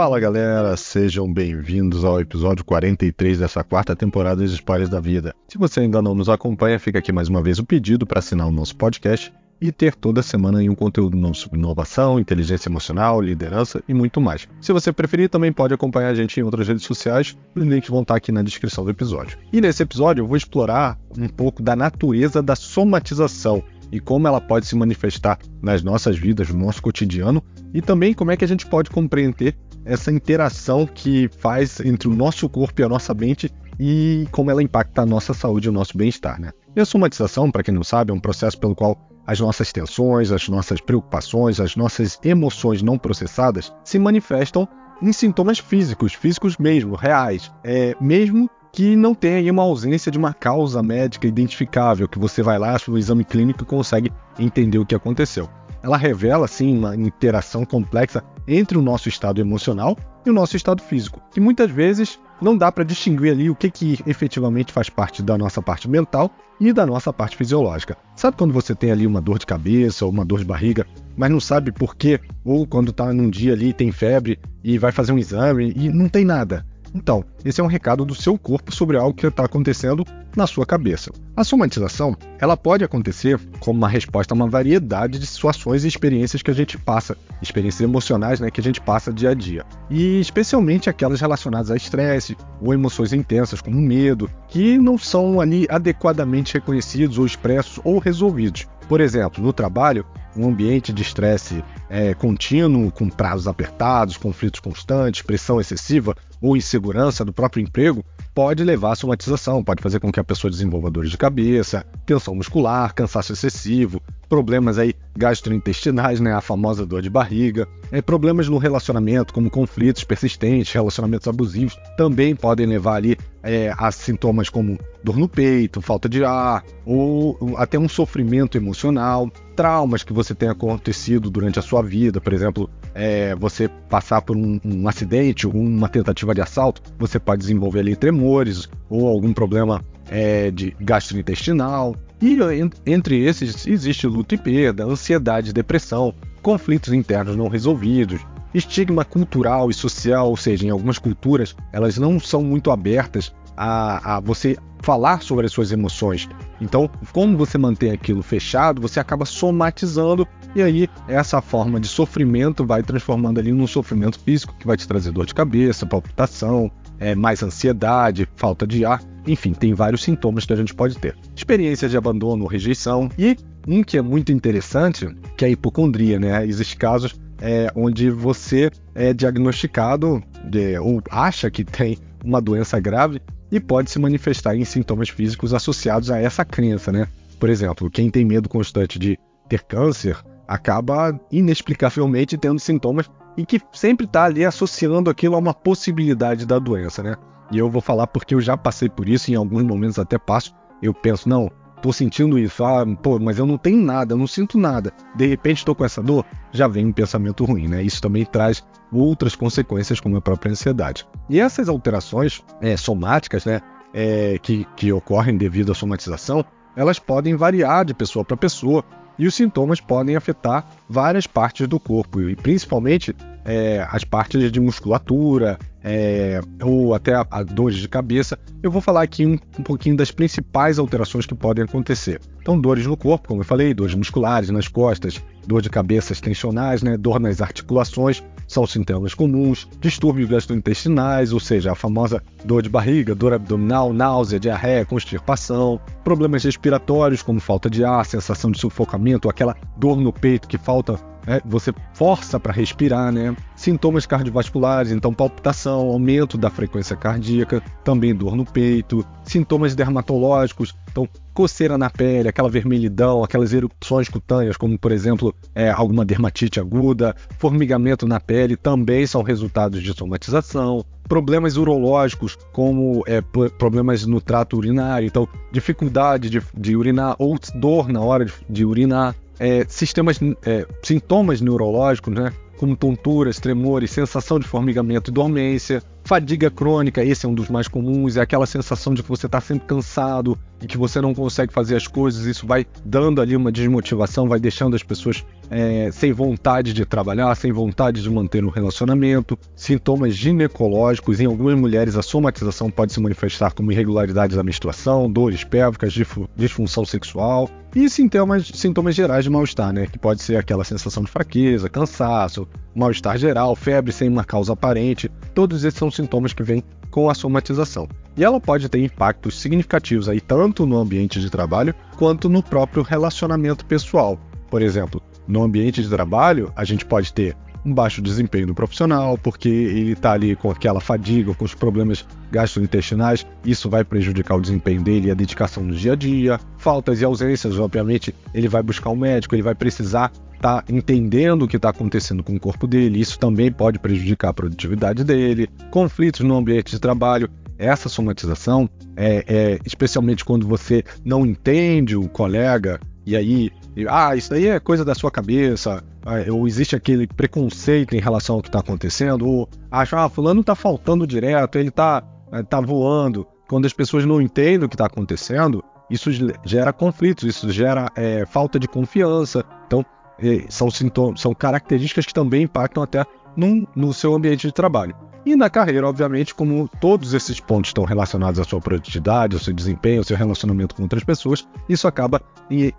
Fala galera, sejam bem-vindos ao episódio 43 dessa quarta temporada dos Spoilers da Vida. Se você ainda não nos acompanha, fica aqui mais uma vez o pedido para assinar o nosso podcast e ter toda semana um conteúdo novo sobre inovação, inteligência emocional, liderança e muito mais. Se você preferir, também pode acompanhar a gente em outras redes sociais, os links vão estar aqui na descrição do episódio. E nesse episódio eu vou explorar um pouco da natureza da somatização e como ela pode se manifestar nas nossas vidas, no nosso cotidiano, e também como é que a gente pode compreender essa interação que faz entre o nosso corpo e a nossa mente e como ela impacta a nossa saúde e o nosso bem-estar. Né? E a somatização, para quem não sabe, é um processo pelo qual as nossas tensões, as nossas preocupações, as nossas emoções não processadas se manifestam em sintomas físicos, físicos mesmo, reais, é, mesmo que não tenha uma ausência de uma causa médica identificável, que você vai lá, no exame clínico e consegue entender o que aconteceu ela revela assim uma interação complexa entre o nosso estado emocional e o nosso estado físico, que muitas vezes não dá para distinguir ali o que, que efetivamente faz parte da nossa parte mental e da nossa parte fisiológica. Sabe quando você tem ali uma dor de cabeça ou uma dor de barriga, mas não sabe por quê? Ou quando está num dia ali tem febre e vai fazer um exame e não tem nada. Então, esse é um recado do seu corpo sobre algo que está acontecendo na sua cabeça. A somatização, ela pode acontecer como uma resposta a uma variedade de situações e experiências que a gente passa, experiências emocionais, né, que a gente passa dia a dia. E especialmente aquelas relacionadas a estresse ou emoções intensas como medo, que não são ali adequadamente reconhecidos ou expressos ou resolvidos. Por exemplo, no trabalho, um ambiente de estresse é, contínuo, com prazos apertados, conflitos constantes, pressão excessiva ou insegurança do próprio emprego, pode levar à somatização, pode fazer com que a pessoa desenvolva dores de cabeça, tensão muscular, cansaço excessivo, problemas aí gastrointestinais, né, a famosa dor de barriga, é, problemas no relacionamento, como conflitos persistentes, relacionamentos abusivos, também podem levar ali é, a sintomas como dor no peito, falta de ar, ou até um sofrimento emocional, traumas que você tenha acontecido durante a sua vida, por exemplo, é, você passar por um, um acidente ou uma tentativa de assalto, você pode desenvolver ali tremores ou algum problema é, de gastrointestinal. E entre esses existe luta e perda, ansiedade, depressão, conflitos internos não resolvidos, estigma cultural e social, ou seja, em algumas culturas elas não são muito abertas a, a, você falar sobre as suas emoções. Então, como você mantém aquilo fechado, você acaba somatizando e aí essa forma de sofrimento vai transformando ali num sofrimento físico que vai te trazer dor de cabeça, palpitação, é, mais ansiedade, falta de ar. Enfim, tem vários sintomas que a gente pode ter. Experiência de abandono rejeição. E um que é muito interessante, que é a hipocondria, né? Existem casos é, onde você é diagnosticado de, ou acha que tem uma doença grave e pode se manifestar em sintomas físicos associados a essa crença, né? Por exemplo, quem tem medo constante de ter câncer acaba inexplicavelmente tendo sintomas e que sempre está ali associando aquilo a uma possibilidade da doença, né? E eu vou falar porque eu já passei por isso, em alguns momentos até passo, eu penso, não, tô sentindo isso, ah, pô, mas eu não tenho nada, eu não sinto nada. De repente estou com essa dor, já vem um pensamento ruim, né? Isso também traz outras consequências, como a própria ansiedade. E essas alterações é, somáticas, né, é, que, que ocorrem devido à somatização, elas podem variar de pessoa para pessoa e os sintomas podem afetar várias partes do corpo, e principalmente é, as partes de musculatura, é, ou até a, a, dores de cabeça. Eu vou falar aqui um, um, pouquinho das principais alterações que podem acontecer. Então, dores no corpo, como eu falei, dores musculares nas costas, dor de cabeças tensionais, né, dor nas articulações, são sintomas comuns, distúrbios gastrointestinais, ou seja, a famosa dor de barriga, dor abdominal, náusea, diarreia, constipação, problemas respiratórios, como falta de ar, sensação de sufocamento, aquela dor no peito que falta é, você força para respirar, né? Sintomas cardiovasculares, então palpitação, aumento da frequência cardíaca, também dor no peito, sintomas dermatológicos, então coceira na pele, aquela vermelhidão, aquelas erupções cutâneas, como por exemplo é, alguma dermatite aguda, formigamento na pele, também são resultados de somatização. Problemas urológicos, como é, problemas no trato urinário, então dificuldade de, de urinar ou dor na hora de, de urinar, é, sistemas, é, sintomas neurológicos, né? como tonturas, tremores, sensação de formigamento e dormência, Fadiga crônica, esse é um dos mais comuns, é aquela sensação de que você está sempre cansado e que você não consegue fazer as coisas, isso vai dando ali uma desmotivação, vai deixando as pessoas é, sem vontade de trabalhar, sem vontade de manter um relacionamento. Sintomas ginecológicos, em algumas mulheres a somatização pode se manifestar como irregularidades da menstruação, dores pélvicas, disfunção sexual e sintomas, sintomas gerais de mal-estar, né? Que pode ser aquela sensação de fraqueza, cansaço, mal-estar geral, febre sem uma causa aparente. Todos esses são sintomas que vêm com a somatização. E ela pode ter impactos significativos aí tanto no ambiente de trabalho quanto no próprio relacionamento pessoal. Por exemplo, no ambiente de trabalho, a gente pode ter um baixo desempenho do profissional, porque ele está ali com aquela fadiga, com os problemas gastrointestinais, isso vai prejudicar o desempenho dele e a dedicação no dia a dia. Faltas e ausências, obviamente, ele vai buscar um médico, ele vai precisar estar tá entendendo o que está acontecendo com o corpo dele, isso também pode prejudicar a produtividade dele. Conflitos no ambiente de trabalho, essa somatização, é, é, especialmente quando você não entende o colega e aí ah, isso aí é coisa da sua cabeça, ah, ou existe aquele preconceito em relação ao que está acontecendo, ou acha, ah, fulano está faltando direto, ele está eh, tá voando. Quando as pessoas não entendem o que está acontecendo, isso gera conflitos, isso gera é, falta de confiança. Então, é, são, sintomas, são características que também impactam até num, no seu ambiente de trabalho. E na carreira, obviamente, como todos esses pontos estão relacionados à sua produtividade, ao seu desempenho, ao seu relacionamento com outras pessoas, isso acaba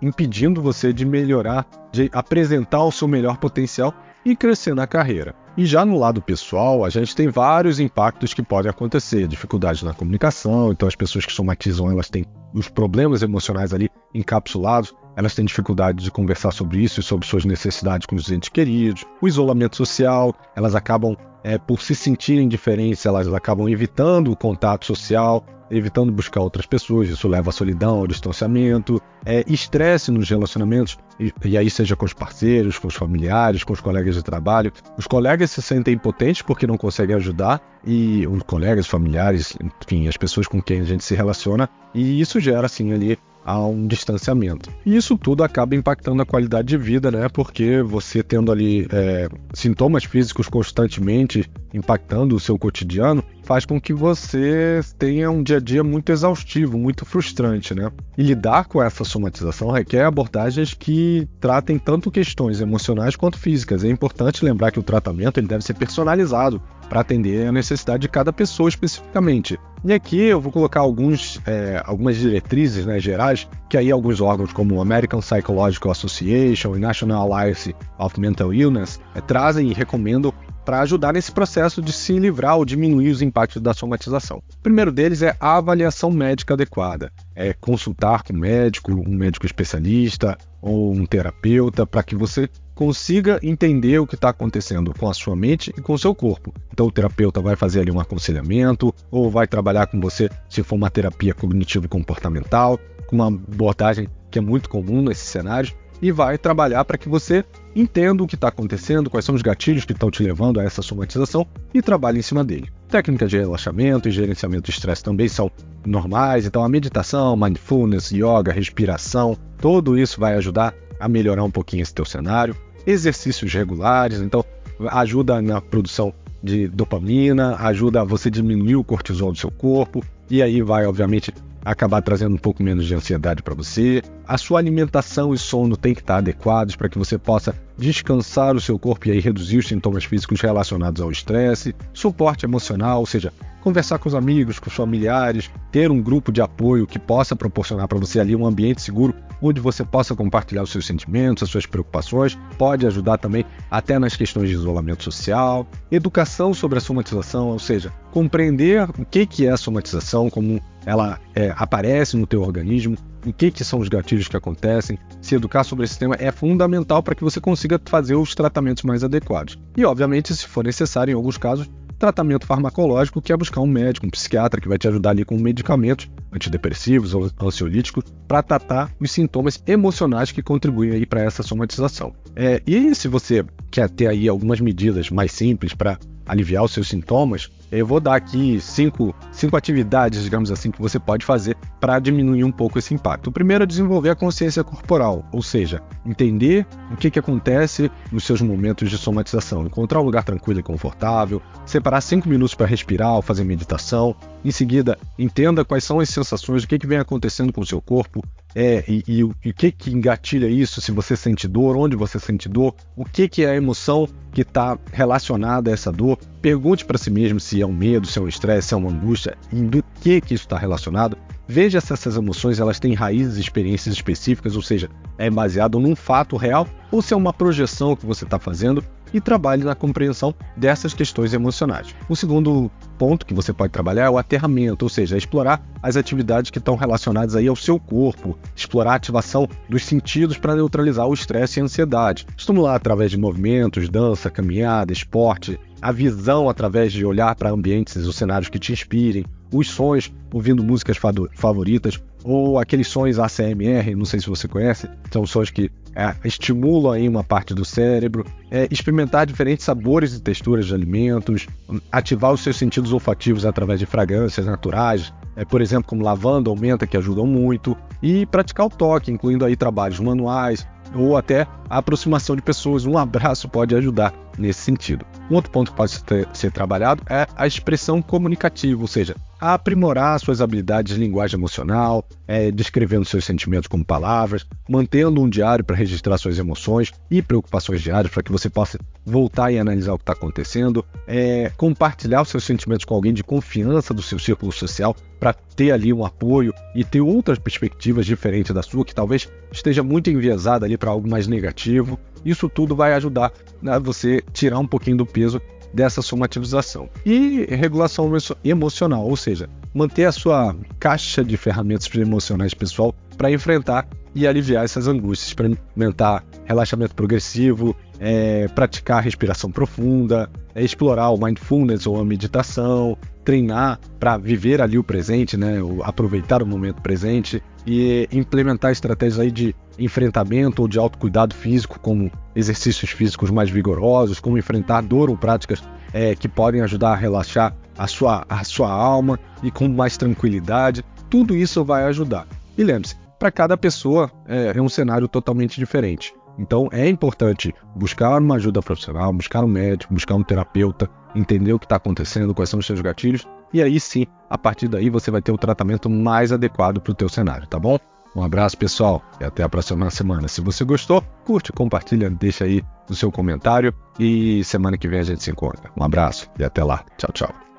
impedindo você de melhorar, de apresentar o seu melhor potencial e crescer na carreira. E já no lado pessoal, a gente tem vários impactos que podem acontecer, dificuldades na comunicação, então as pessoas que somatizam, elas têm os problemas emocionais ali encapsulados, elas têm dificuldade de conversar sobre isso e sobre suas necessidades com os entes queridos, o isolamento social, elas acabam é, por se sentirem diferentes, elas acabam evitando o contato social, evitando buscar outras pessoas. Isso leva à solidão, ao distanciamento, é, estresse nos relacionamentos, e, e, aí seja com os parceiros, com os familiares, com os colegas de trabalho. Os colegas se sentem impotentes porque não conseguem ajudar, e os colegas, familiares, enfim, as pessoas com quem a gente se relaciona, e isso gera, assim, ali a um distanciamento. E isso tudo acaba impactando a qualidade de vida, né? Porque você tendo ali é, sintomas físicos constantemente impactando o seu cotidiano, faz com que você tenha um dia a dia muito exaustivo, muito frustrante, né? E lidar com essa somatização requer abordagens que tratem tanto questões emocionais quanto físicas. É importante lembrar que o tratamento ele deve ser personalizado para atender a necessidade de cada pessoa especificamente. E aqui eu vou colocar alguns, é, algumas diretrizes né, gerais que aí alguns órgãos como o American Psychological Association e National Alliance of Mental Illness é, trazem e recomendam para ajudar nesse processo de se livrar ou diminuir os impactos da somatização. O primeiro deles é a avaliação médica adequada. É consultar com um médico, um médico especialista ou um terapeuta para que você consiga entender o que está acontecendo com a sua mente e com o seu corpo. Então o terapeuta vai fazer ali um aconselhamento ou vai trabalhar com você se for uma terapia cognitivo comportamental, com uma abordagem que é muito comum nesses cenários e vai trabalhar para que você entenda o que está acontecendo, quais são os gatilhos que estão te levando a essa somatização e trabalhe em cima dele. Técnicas de relaxamento e gerenciamento de estresse também são normais, então a meditação, mindfulness, yoga, respiração, tudo isso vai ajudar a melhorar um pouquinho esse teu cenário. Exercícios regulares, então ajuda na produção de dopamina, ajuda você a diminuir o cortisol do seu corpo, e aí vai, obviamente, acabar trazendo um pouco menos de ansiedade para você. A sua alimentação e sono tem que estar adequados para que você possa descansar o seu corpo e aí reduzir os sintomas físicos relacionados ao estresse. Suporte emocional, ou seja, conversar com os amigos, com os familiares, ter um grupo de apoio que possa proporcionar para você ali um ambiente seguro onde você possa compartilhar os seus sentimentos, as suas preocupações, pode ajudar também até nas questões de isolamento social, educação sobre a somatização, ou seja, compreender o que, que é a somatização, como ela é, aparece no teu organismo, o que, que são os gatilhos que acontecem, se educar sobre esse tema é fundamental para que você consiga fazer os tratamentos mais adequados. E, obviamente, se for necessário, em alguns casos, tratamento farmacológico, que é buscar um médico, um psiquiatra que vai te ajudar ali com medicamentos antidepressivos ou ansiolíticos para tratar os sintomas emocionais que contribuem aí para essa somatização. É, e se você quer ter aí algumas medidas mais simples para aliviar os seus sintomas, Eu vou dar aqui cinco, cinco atividades, digamos assim, que você pode fazer para diminuir um pouco esse impacto. O primeiro é desenvolver a consciência corporal, ou seja, entender o que, que acontece nos seus momentos de somatização. Encontrar um lugar tranquilo e confortável, separar cinco minutos para respirar ou fazer meditação. Em seguida, entenda quais são as sensações, o que, que vem acontecendo com o seu corpo, é, e, e, e, o que que engatilha isso, se você sente dor, onde você sente dor, o que que é a emoção que está relacionada a essa dor. Pergunte para si mesmo se é um medo, se é um estresse, se é uma angústia e do que que isso está relacionado. Veja se essas emoções elas têm raízes experiências específicas, ou seja, é baseado num fato real ou se é uma projeção que você está fazendo e trabalhe na compreensão dessas questões emocionais. O segundo ponto que você pode trabalhar é o aterramento, ou seja, explorar as atividades que estão relacionadas aí ao seu corpo, explorar a ativação dos sentidos para neutralizar o estresse e a ansiedade, estimular através de movimentos, dança, caminhada, esporte, a visão através de olhar para ambientes ou cenários que te inspirem, os sons ouvindo músicas favoritas ou aqueles sons ACMR, não sei se você conhece, são sons que é, estimulam aí uma parte do cérebro, é, experimentar diferentes sabores e texturas de alimentos, ativar os seus sentidos olfativos através de fragrâncias naturais, é, por exemplo, como lavanda ou menta, que ajudam muito, e praticar o toque, incluindo aí trabalhos manuais ou até a aproximação de pessoas. Um abraço pode ajudar nesse sentido. Um outro ponto que pode ser trabalhado é a expressão comunicativa, ou seja, aprimorar suas habilidades de linguagem emocional, é, descrevendo seus sentimentos como palavras, mantendo um diário para registrar suas emoções e preocupações diárias para que você possa voltar e analisar o que está acontecendo, é, compartilhar os seus sentimentos com alguém de confiança do seu círculo social para ter ali um apoio e ter outras perspectivas diferentes da sua, que talvez esteja muito enviesada ali para algo mais negativo. Isso tudo vai ajudar a você tirar um pouquinho do peso dessa somativização. E regulação emocional, ou seja, manter a sua caixa de ferramentas emocionais pessoal para enfrentar e aliviar essas angústias, experimentar relaxamento progressivo, é, praticar respiração profunda, é, explorar o mindfulness ou a meditação, treinar para viver ali o presente, né, aproveitar o momento presente e implementar estratégias aí de enfrentamento ou de autocuidado físico, como exercícios físicos mais vigorosos, como enfrentar dor ou práticas é, que podem ajudar a relaxar a sua, a sua alma e com mais tranquilidade. Tudo isso vai ajudar. E lembre-se, para cada pessoa é, é um cenário totalmente diferente. Então é importante buscar uma ajuda profissional, buscar um médico, buscar um terapeuta, entender o que está acontecendo, quais são os seus gatilhos, e aí sim, a partir daí você vai ter o tratamento mais adequado para o teu cenário, tá bom? Um abraço, pessoal, e até a próxima semana. Se você gostou, curte, compartilha, deixa aí o seu comentário e semana que vem a gente se encontra. Um abraço e até lá. Tchau, tchau.